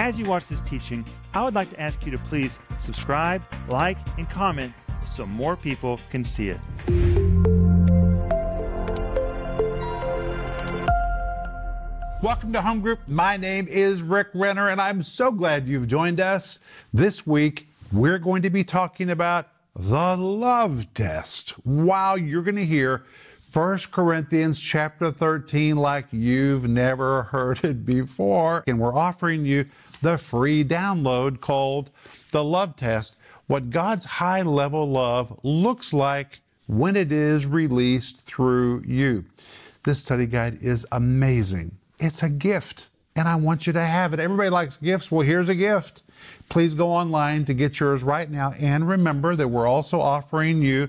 As you watch this teaching, I would like to ask you to please subscribe, like, and comment so more people can see it. Welcome to Home Group. My name is Rick Renner, and I'm so glad you've joined us. This week, we're going to be talking about the love test. Wow, you're going to hear 1 Corinthians chapter 13 like you've never heard it before. And we're offering you the free download called The Love Test What God's High Level Love Looks Like When It Is Released Through You. This study guide is amazing. It's a gift, and I want you to have it. Everybody likes gifts. Well, here's a gift. Please go online to get yours right now. And remember that we're also offering you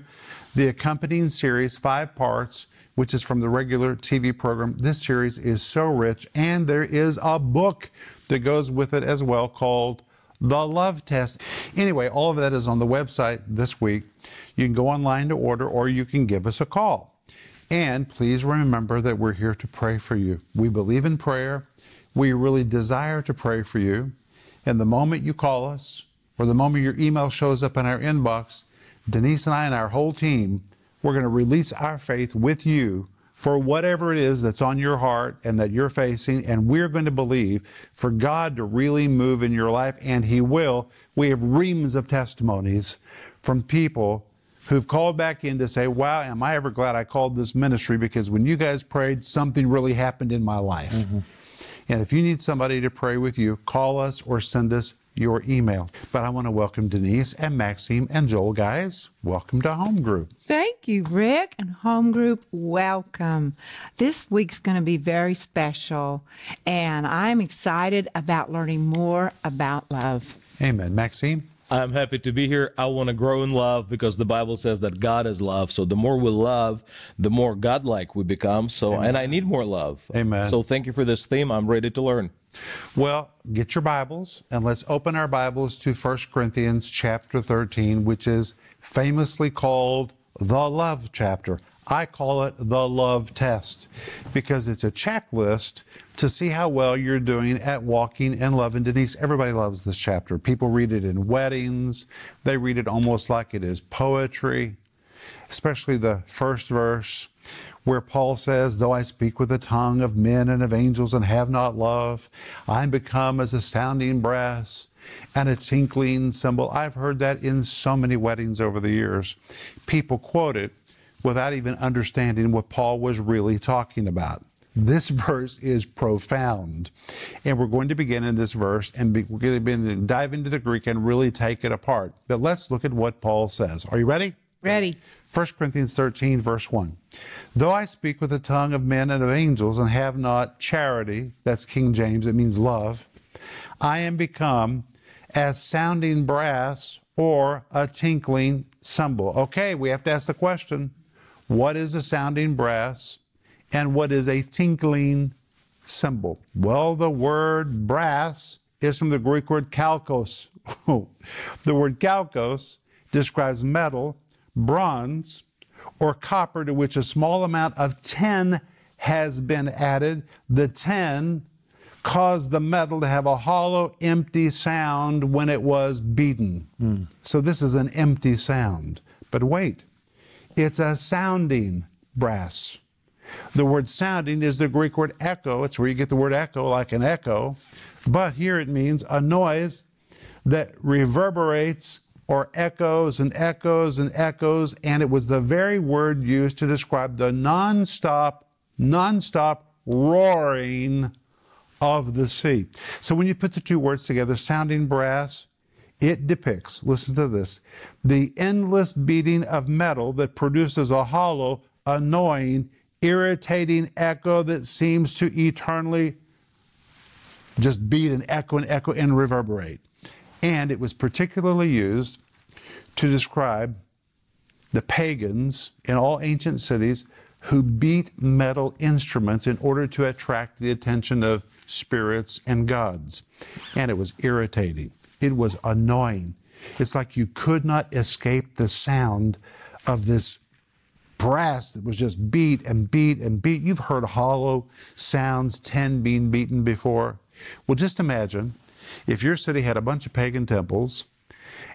the accompanying series, five parts, which is from the regular TV program. This series is so rich, and there is a book that goes with it as well called The Love Test. Anyway, all of that is on the website this week. You can go online to order, or you can give us a call. And please remember that we're here to pray for you. We believe in prayer. We really desire to pray for you. And the moment you call us, or the moment your email shows up in our inbox, Denise and I and our whole team, we're going to release our faith with you for whatever it is that's on your heart and that you're facing. And we're going to believe for God to really move in your life, and He will. We have reams of testimonies from people who've called back in to say, Wow, am I ever glad I called this ministry because when you guys prayed, something really happened in my life. Mm-hmm. And if you need somebody to pray with you, call us or send us your email. But I want to welcome Denise and Maxime and Joel, guys. Welcome to Home Group. Thank you, Rick and Home Group. Welcome. This week's going to be very special, and I'm excited about learning more about love. Amen. Maxime? I'm happy to be here. I want to grow in love because the Bible says that God is love. So the more we love, the more godlike we become. So, Amen. and I need more love. Amen. So thank you for this theme. I'm ready to learn. Well, get your Bibles and let's open our Bibles to 1 Corinthians chapter 13, which is famously called the love chapter. I call it the love test because it's a checklist to see how well you're doing at walking in love. And Denise, everybody loves this chapter. People read it in weddings, they read it almost like it is poetry, especially the first verse where Paul says, Though I speak with the tongue of men and of angels and have not love, I'm become as a sounding brass and a tinkling cymbal. I've heard that in so many weddings over the years. People quote it without even understanding what Paul was really talking about. This verse is profound. And we're going to begin in this verse and be, we're going to dive into the Greek and really take it apart. But let's look at what Paul says. Are you ready? Ready. 1 Corinthians 13, verse 1. Though I speak with the tongue of men and of angels and have not charity, that's King James, it means love, I am become as sounding brass or a tinkling cymbal. Okay, we have to ask the question what is a sounding brass and what is a tinkling cymbal? Well, the word brass is from the Greek word kalkos. the word kalkos describes metal, bronze, or copper to which a small amount of tin has been added. The tin caused the metal to have a hollow, empty sound when it was beaten. Mm. So this is an empty sound. But wait, it's a sounding brass. The word sounding is the Greek word echo. It's where you get the word echo, like an echo. But here it means a noise that reverberates or echoes and echoes and echoes. And it was the very word used to describe the nonstop, nonstop roaring of the sea. So when you put the two words together, sounding brass, it depicts, listen to this, the endless beating of metal that produces a hollow, annoying, irritating echo that seems to eternally just beat and echo and echo and reverberate. And it was particularly used to describe the pagans in all ancient cities who beat metal instruments in order to attract the attention of spirits and gods. And it was irritating, it was annoying. It's like you could not escape the sound of this brass that was just beat and beat and beat. You've heard hollow sounds, tin being beaten before. Well, just imagine If your city had a bunch of pagan temples,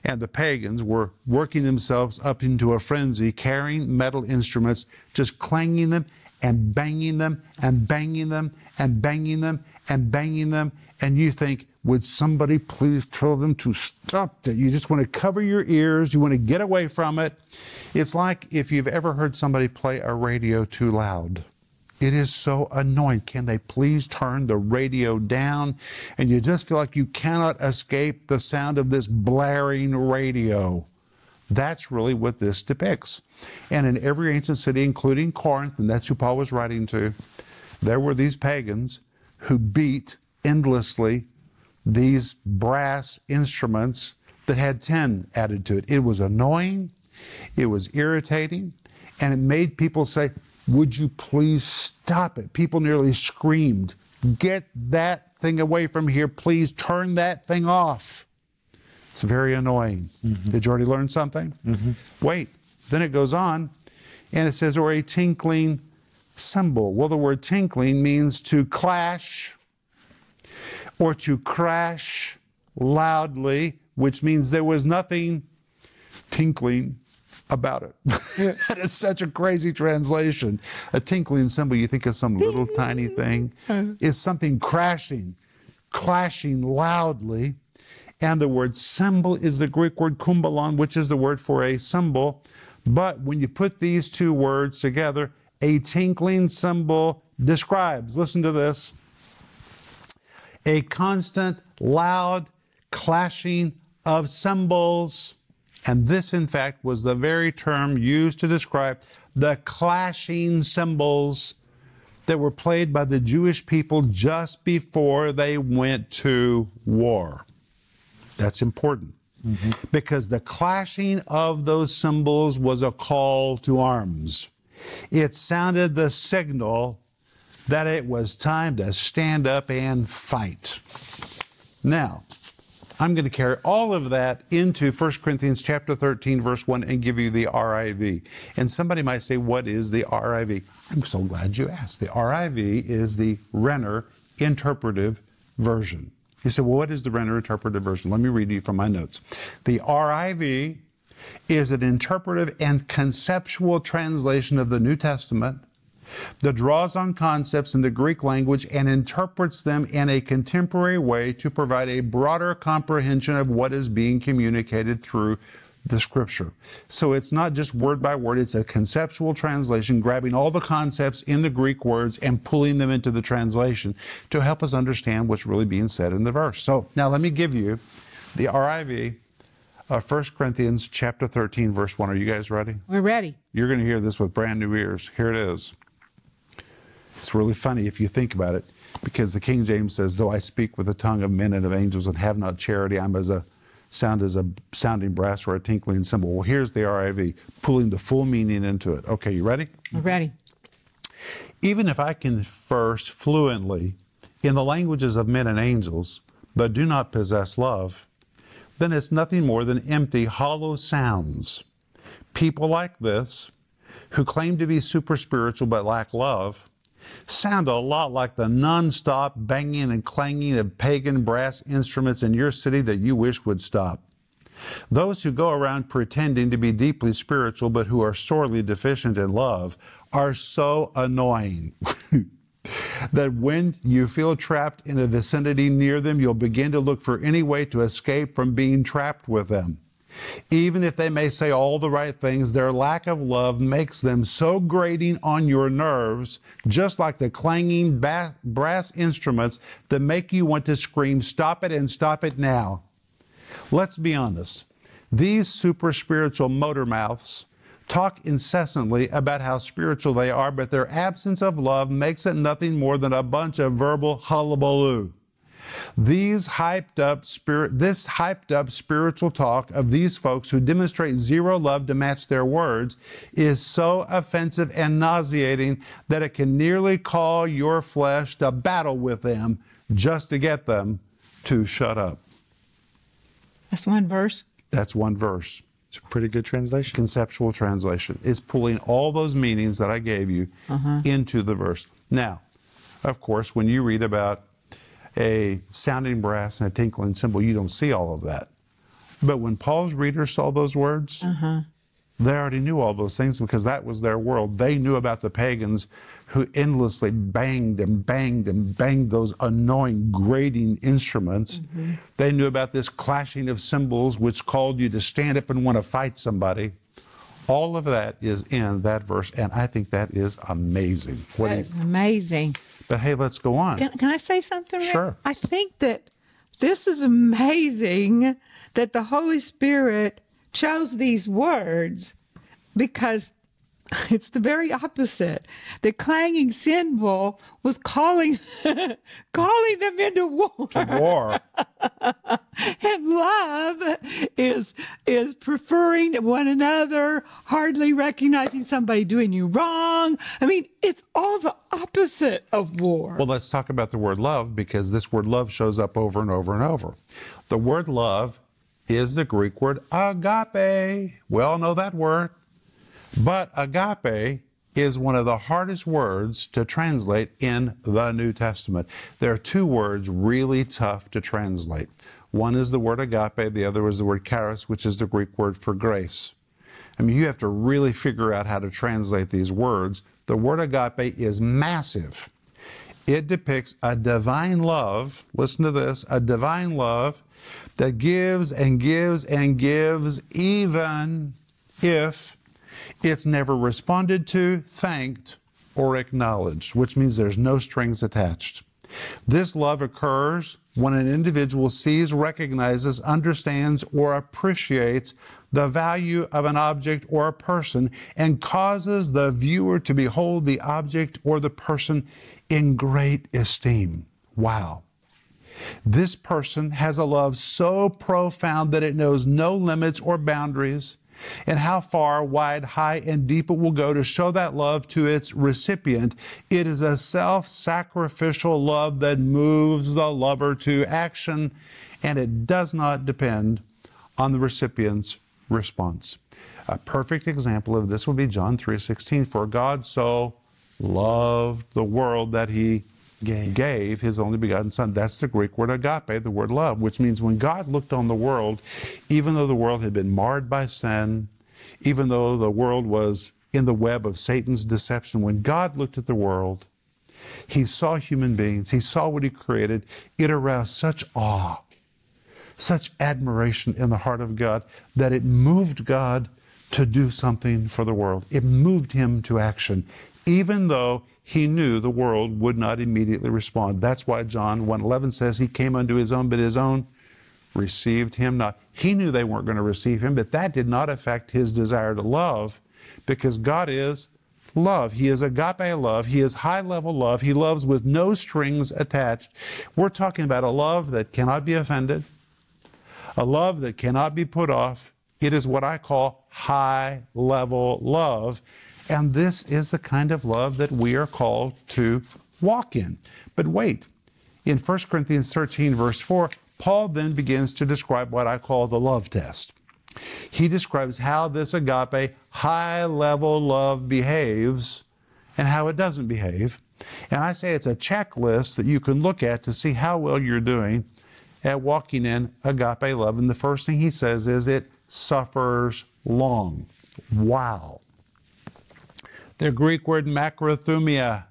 and the pagans were working themselves up into a frenzy, carrying metal instruments, just clanging them and banging them and banging them and banging them and banging them, and you think, would somebody please tell them to stop that? You just want to cover your ears, you want to get away from it. It's like if you've ever heard somebody play a radio too loud. It is so annoying. Can they please turn the radio down? And you just feel like you cannot escape the sound of this blaring radio. That's really what this depicts. And in every ancient city, including Corinth, and that's who Paul was writing to, there were these pagans who beat endlessly these brass instruments that had tin added to it. It was annoying, it was irritating, and it made people say, would you please stop it? People nearly screamed, Get that thing away from here. Please turn that thing off. It's very annoying. Mm-hmm. Did you already learn something? Mm-hmm. Wait. Then it goes on and it says, or a tinkling cymbal. Well, the word tinkling means to clash or to crash loudly, which means there was nothing tinkling about it. that is such a crazy translation. A tinkling cymbal, you think of some little tiny thing, uh-huh. is something crashing, clashing loudly. And the word cymbal is the Greek word kumbalon, which is the word for a cymbal. But when you put these two words together, a tinkling cymbal describes, listen to this, a constant, loud clashing of cymbals and this, in fact, was the very term used to describe the clashing cymbals that were played by the Jewish people just before they went to war. That's important. Mm-hmm. Because the clashing of those cymbals was a call to arms. It sounded the signal that it was time to stand up and fight. Now, I'm going to carry all of that into 1 Corinthians chapter 13 verse 1 and give you the RIV. And somebody might say what is the RIV? I'm so glad you asked. The RIV is the Renner interpretive version. You say, well, what is the Renner interpretive version? Let me read you from my notes. The RIV is an interpretive and conceptual translation of the New Testament that draws on concepts in the Greek language and interprets them in a contemporary way to provide a broader comprehension of what is being communicated through the scripture. So it's not just word by word, it's a conceptual translation, grabbing all the concepts in the Greek words and pulling them into the translation to help us understand what's really being said in the verse. So now let me give you the RIV of uh, 1 Corinthians chapter 13, verse 1. Are you guys ready? We're ready. You're going to hear this with brand new ears. Here it is. It's really funny if you think about it, because the King James says, "Though I speak with the tongue of men and of angels and have not charity, I'm as a sound as a sounding brass or a tinkling cymbal." Well, here's the RIV, pulling the full meaning into it. Okay, you ready? We're ready. Even if I converse fluently in the languages of men and angels, but do not possess love, then it's nothing more than empty, hollow sounds. People like this, who claim to be super spiritual but lack love, sound a lot like the nonstop banging and clanging of pagan brass instruments in your city that you wish would stop. Those who go around pretending to be deeply spiritual but who are sorely deficient in love are so annoying. that when you feel trapped in a vicinity near them, you'll begin to look for any way to escape from being trapped with them. Even if they may say all the right things, their lack of love makes them so grating on your nerves, just like the clanging ba- brass instruments that make you want to scream, Stop it and stop it now. Let's be honest. These super spiritual motor mouths talk incessantly about how spiritual they are, but their absence of love makes it nothing more than a bunch of verbal hullabaloo. These hyped up spirit, this hyped up spiritual talk of these folks who demonstrate zero love to match their words is so offensive and nauseating that it can nearly call your flesh to battle with them just to get them to shut up. That's one verse. That's one verse. It's a pretty good translation. Conceptual translation. It's pulling all those meanings that I gave you uh-huh. into the verse. Now, of course, when you read about a sounding brass and a tinkling cymbal, you don't see all of that. But when Paul's readers saw those words, uh-huh. they already knew all those things because that was their world. They knew about the pagans who endlessly banged and banged and banged those annoying grating instruments. Mm-hmm. They knew about this clashing of cymbals, which called you to stand up and want to fight somebody. All of that is in that verse, and I think that is amazing. What do you- amazing. But hey, let's go on. Can, can I say something? Rick? Sure. I think that this is amazing that the Holy Spirit chose these words because it's the very opposite. The clanging cymbal was calling calling them into war. War. And love is is preferring one another, hardly recognizing somebody doing you wrong. I mean, it's all the opposite of war. Well, let's talk about the word love because this word love shows up over and over and over. The word love is the Greek word agape. We all know that word. But agape is one of the hardest words to translate in the New Testament. There are two words really tough to translate. One is the word agape, the other is the word charis, which is the Greek word for grace. I mean, you have to really figure out how to translate these words. The word agape is massive. It depicts a divine love, listen to this, a divine love that gives and gives and gives even if it's never responded to, thanked, or acknowledged, which means there's no strings attached. This love occurs when an individual sees, recognizes, understands, or appreciates the value of an object or a person and causes the viewer to behold the object or the person in great esteem. Wow. This person has a love so profound that it knows no limits or boundaries, and how far, wide, high, and deep it will go to show that love to its recipient. It is a self sacrificial love that moves the lover to action, and it does not depend on the recipient's response. A perfect example of this would be John 3:16 for God so loved the world that he Gave. gave his only begotten son. That's the Greek word agape, the word love, which means when God looked on the world, even though the world had been marred by sin, even though the world was in the web of Satan's deception, when God looked at the world, he saw human beings, he saw what he created. It aroused such awe, such admiration in the heart of God that it moved God to do something for the world. It moved him to action, even though he knew the world would not immediately respond. That's why John 1:11 says he came unto his own, but his own received him not. He knew they weren't going to receive him, but that did not affect his desire to love because God is love. He is agape love. He is high level love. He loves with no strings attached. We're talking about a love that cannot be offended, a love that cannot be put off. It is what I call high level love. And this is the kind of love that we are called to walk in. But wait, in 1 Corinthians 13, verse 4, Paul then begins to describe what I call the love test. He describes how this agape, high level love behaves and how it doesn't behave. And I say it's a checklist that you can look at to see how well you're doing at walking in agape love. And the first thing he says is it suffers long. Wow. The Greek word macrothumia,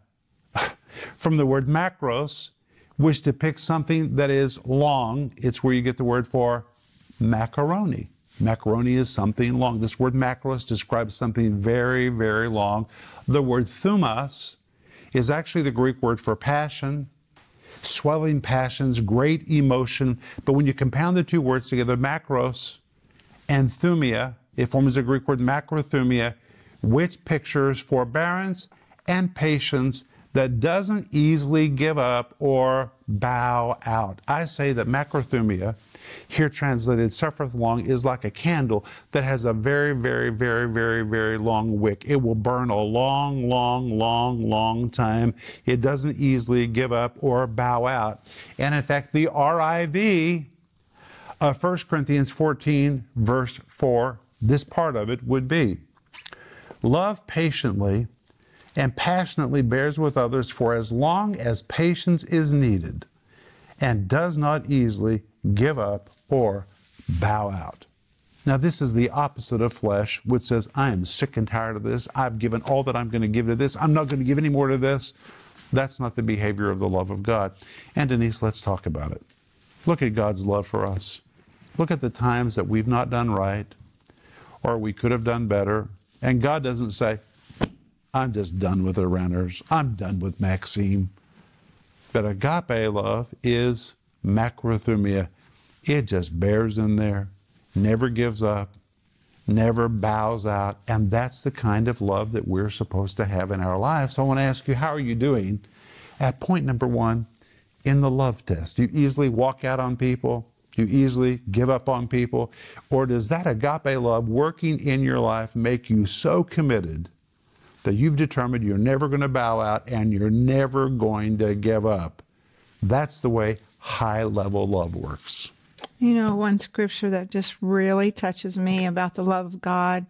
from the word macros, which depicts something that is long. It's where you get the word for macaroni. Macaroni is something long. This word macros describes something very, very long. The word thumos is actually the Greek word for passion, swelling passions, great emotion. But when you compound the two words together, macros and thumia, it forms a Greek word macrothumia, which pictures forbearance and patience that doesn't easily give up or bow out. I say that macrothumia, here translated suffereth long, is like a candle that has a very, very, very, very, very long wick. It will burn a long, long, long, long time. It doesn't easily give up or bow out. And in fact, the RIV of uh, 1 Corinthians 14, verse 4, this part of it would be Love patiently and passionately bears with others for as long as patience is needed. and does not easily give up or bow out. Now, this is the opposite of flesh, which says, I am sick and tired of this. I've given all that I'm going to give to this. I'm not going to give any more to this. That's not the behavior of the love of God. And Denise, let's talk about it. Look at God's love for us. Look at the times that we've not done right or we could have done better. And God doesn't say, I'm just done with the Renners. I'm done with Maxime. But agape love is macrothumia. It just bears in there, never gives up, never bows out. And that's the kind of love that we're supposed to have in our lives. So I want to ask you, how are you doing at point number one in the love test? Do you easily walk out on people? You easily give up on people? Or does that agape love working in your life make you so committed that you've determined you're never going to bow out and you're never going to give up. That's the way high level love works. You know, one scripture that just really touches me about the love of God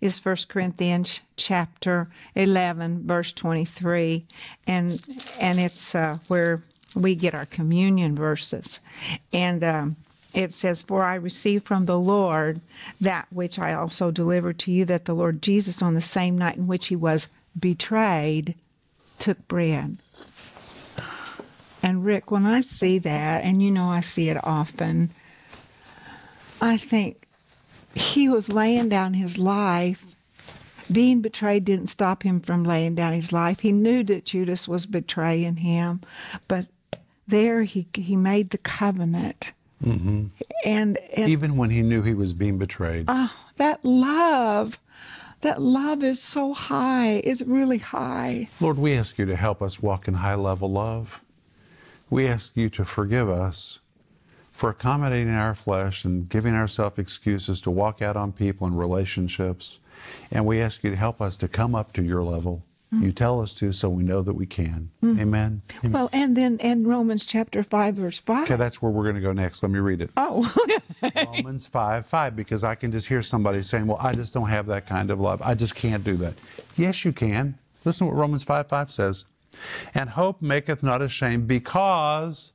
is 1 Corinthians chapter 11 verse 23 and and it's uh, where we get our communion verses. And um, it says, For I received from the Lord that which I also delivered to you, that the Lord Jesus, on the same night in which he was betrayed, took bread. And Rick, when I see that, and you know I see it often, I think he was laying down his life. Being betrayed didn't stop him from laying down his life. He knew that Judas was betraying him, but there he he made the covenant Mm-hmm. And, and, even when he knew he was being betrayed. Oh, that love. That love is so high. It's really high. Lord, we ask you to help us walk in high level love. We ask you to forgive us for accommodating our flesh and giving ourselves excuses to walk out on people and relationships. And we ask you to help us to come up to your level you tell us to, so we know that we can. Mm. Amen. Well, and then in Romans chapter 5, verse 5. Okay, that's where we're going to go next. Let me read it. Oh, Romans 5, 5, because I can just hear somebody saying, Well, I just don't have that kind of love. I just can't do that. Yes, you can. Listen to what Romans 5, 5 says. And hope maketh not ashamed, because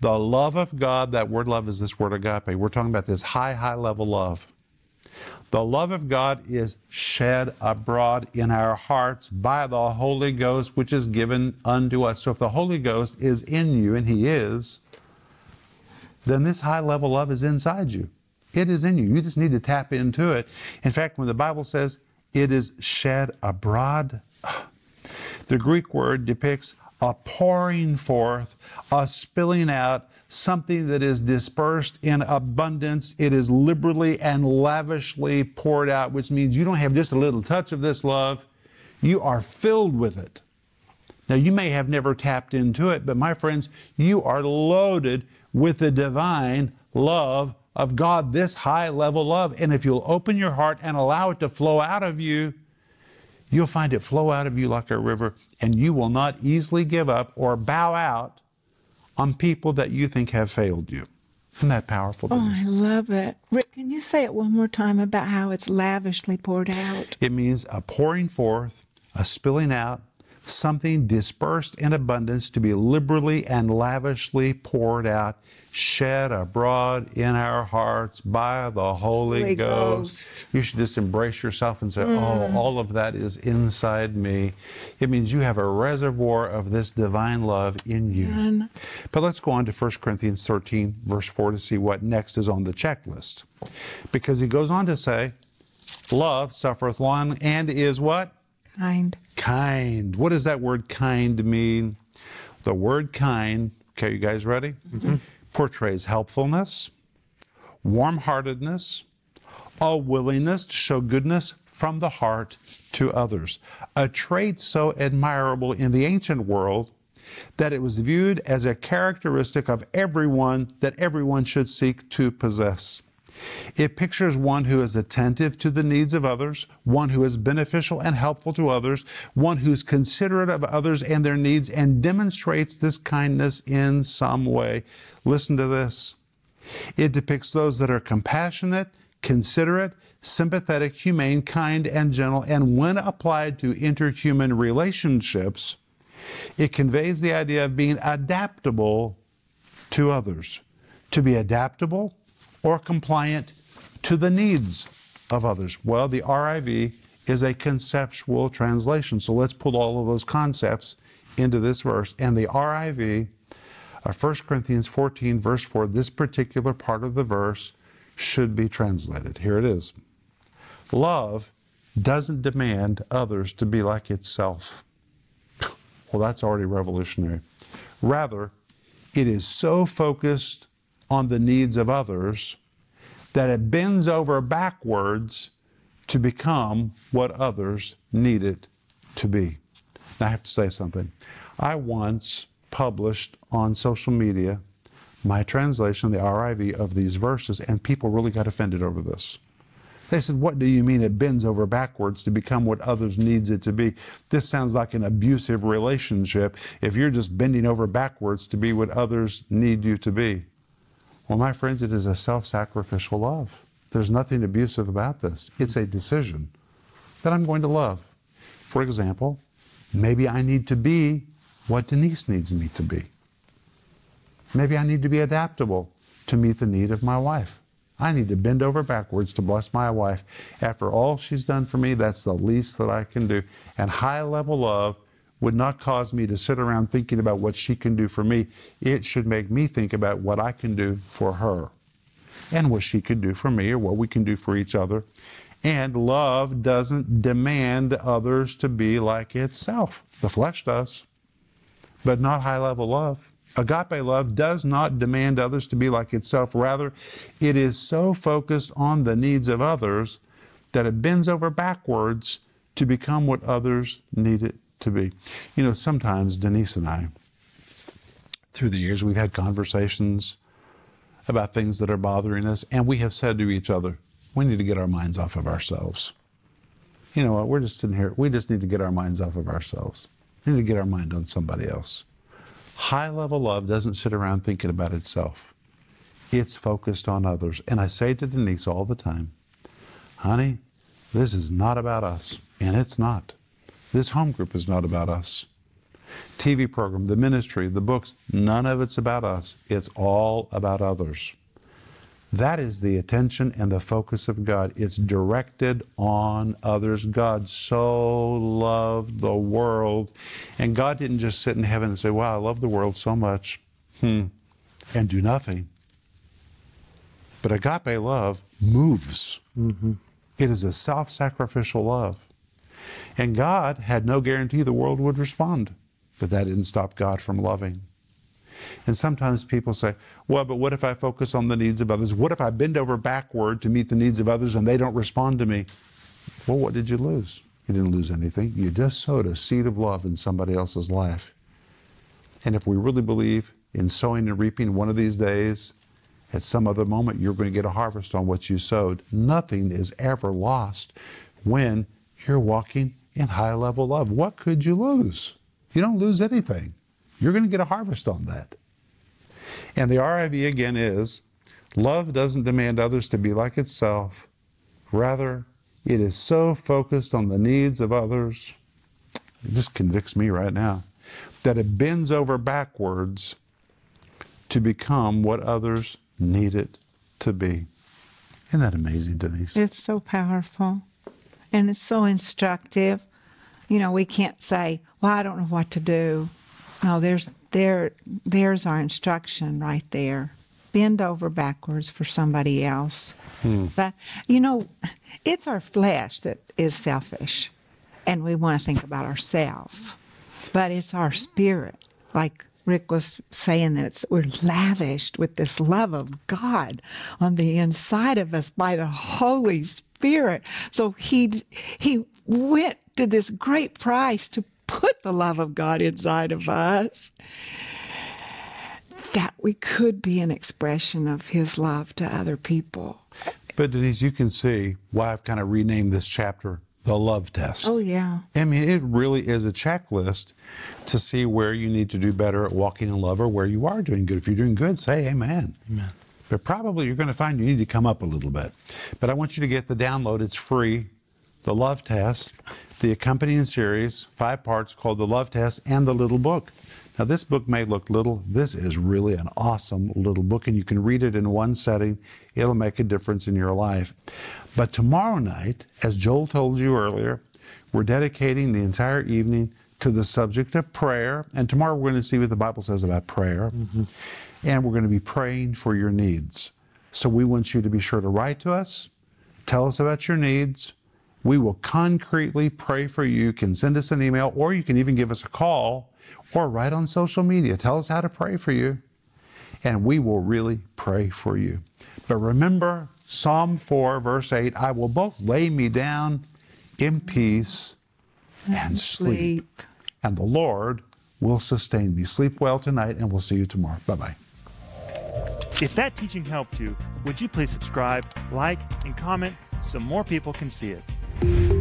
the love of God, that word love is this word agape. We're talking about this high, high level love. The love of God is shed abroad in our hearts by the Holy Ghost, which is given unto us. So if the Holy Ghost is in you, and He is, then this high level love is inside you. It is in you. You just need to tap into it. In fact, when the Bible says it is shed abroad, the Greek word depicts a pouring forth, a spilling out, something that is dispersed in abundance. It is liberally and lavishly poured out, which means you don't have just a little touch of this love, you are filled with it. Now, you may have never tapped into it, but my friends, you are loaded with the divine love of God, this high level love. And if you'll open your heart and allow it to flow out of you, you'll find it flow out of you like a river, and you will not easily give up or bow out on people that you think have failed you. Isn't that powerful? Oh, I love it. Rick, can you say it one more time about how it's lavishly poured out? It means a pouring forth, a spilling out, something dispersed in abundance to be liberally and lavishly poured out shed abroad in our hearts by the Holy, Holy Ghost. Ghost. You should just embrace yourself and say, mm. Oh, all of that is inside me. It means you have a reservoir of this divine love in you. Man. But let's go on to 1 Corinthians 13, verse 4, to see what next is on the checklist. Because he goes on to say, Love suffereth long and is what? Kind. Kind. What does that word kind mean? The word kind, okay, you guys ready? Mm-hmm portrays helpfulness, warm heartedness, a willingness to show goodness from the heart to others. A trait so admirable in the ancient world that it was viewed as a characteristic of everyone that everyone should seek to possess. It pictures one who is attentive to the needs of others, one who is beneficial and helpful to others, one who's considerate of others and their needs, and demonstrates this kindness in some way. Listen to this. It depicts those that are compassionate, considerate, sympathetic, humane, kind, and gentle, and when applied to interhuman relationships, it conveys the idea of being adaptable to others, to be adaptable or compliant to the needs of others. Well, the RIV is a conceptual translation. So let's put all of those concepts into this verse. And the RIV of uh, 1 Corinthians 14, verse 4, this particular part of the verse should be translated. Here it is Love doesn't demand others to be like itself. Well, that's already revolutionary. Rather, it is so focused on the needs of others that it bends over backwards to become what others need it to be. Now, I have to say something. I once published on social media my translation, the RIV, of these verses, and people really got offended over this. They said, What do you mean it bends over backwards to become what others needs it to be? This sounds like an abusive relationship if you're just bending over backwards to be what others need you to be. Well, my friends, it is a self sacrificial love. There's nothing abusive about this. It's a decision that I'm going to love. For example, maybe I need to be what Denise needs me to be. Maybe I need to be adaptable to meet the need of my wife. I need to bend over backwards to bless my wife. After all she's done for me, that's the least that I can do. And high level love would not cause me to sit around thinking about what she can do for me. It should make me think about what I can do for her and what she can do for me or what we can do for each other. And love doesn't demand others to be like itself. The flesh does, but not high level love. Agape love does not demand others to be like itself. Rather, it is so focused on the needs of others that it bends over backwards to become what others need it to be. You know, sometimes Denise and I, through the years, we've had conversations about things that are bothering us, and we have said to each other, we need to get our minds off of ourselves. You know what? We're just sitting here. We just need to get our minds off of ourselves. We need to get our mind on somebody else. High level love doesn't sit around thinking about itself, it's focused on others. And I say to Denise all the time, honey, this is not about us. And it's not. This home group is not about us. TV program, the ministry, the books, none of it's about us. It's all about others. That is the attention and the focus of God. It's directed on others. God so loved the world. And God didn't just sit in heaven and say, Wow, I love the world so much, hmm, and do nothing. But agape love moves. Mm-hmm. It is a self sacrificial love. And God had no guarantee the world would respond, but that didn't stop God from loving. And sometimes people say, well, but what if I focus on the needs of others? What if I bend over backward to meet the needs of others and they don't respond to me? Well, what did you lose? You didn't lose anything. You just sowed a seed of love in somebody else's life. And if we really believe in sowing and reaping one of these days, at some other moment, you're going to get a harvest on what you sowed. Nothing is ever lost when you're walking in high level love. What could you lose? You don't lose anything. You're going to get a harvest on that. And the RIV again is love doesn't demand others to be like itself. Rather, it is so focused on the needs of others. It just convicts me right now that it bends over backwards to become what others need it to be. Isn't that amazing, Denise? It's so powerful and it's so instructive. You know, we can't say, well, I don't know what to do. No, there's there there's our instruction right there. Bend over backwards for somebody else. Hmm. But you know, it's our flesh that is selfish and we want to think about ourselves. But it's our spirit, like Rick was saying that it's, we're lavished with this love of God on the inside of us by the Holy Spirit. So he he went to this great price to put the love of God inside of us, that we could be an expression of His love to other people. But Denise, you can see why I've kind of renamed this chapter the love test. Oh, yeah. I mean, it really is a checklist to see where you need to do better at walking in love or where you are doing good. If you're doing good, say amen. Amen. But probably you're going to find you need to come up a little bit. But I want you to get the download. It's free the love test, the accompanying series, five parts called the love test, and the little book. Now, this book may look little. This is really an awesome little book, and you can read it in one setting. It'll make a difference in your life. But tomorrow night, as Joel told you earlier, we're dedicating the entire evening to the subject of prayer. And tomorrow we're going to see what the Bible says about prayer. Mm-hmm. And we're going to be praying for your needs. So we want you to be sure to write to us, tell us about your needs. We will concretely pray for you. You can send us an email, or you can even give us a call, or write on social media. Tell us how to pray for you, and we will really pray for you. But remember Psalm 4, verse 8 I will both lay me down in peace and sleep. And the Lord will sustain me. Sleep well tonight, and we'll see you tomorrow. Bye bye. If that teaching helped you, would you please subscribe, like, and comment so more people can see it?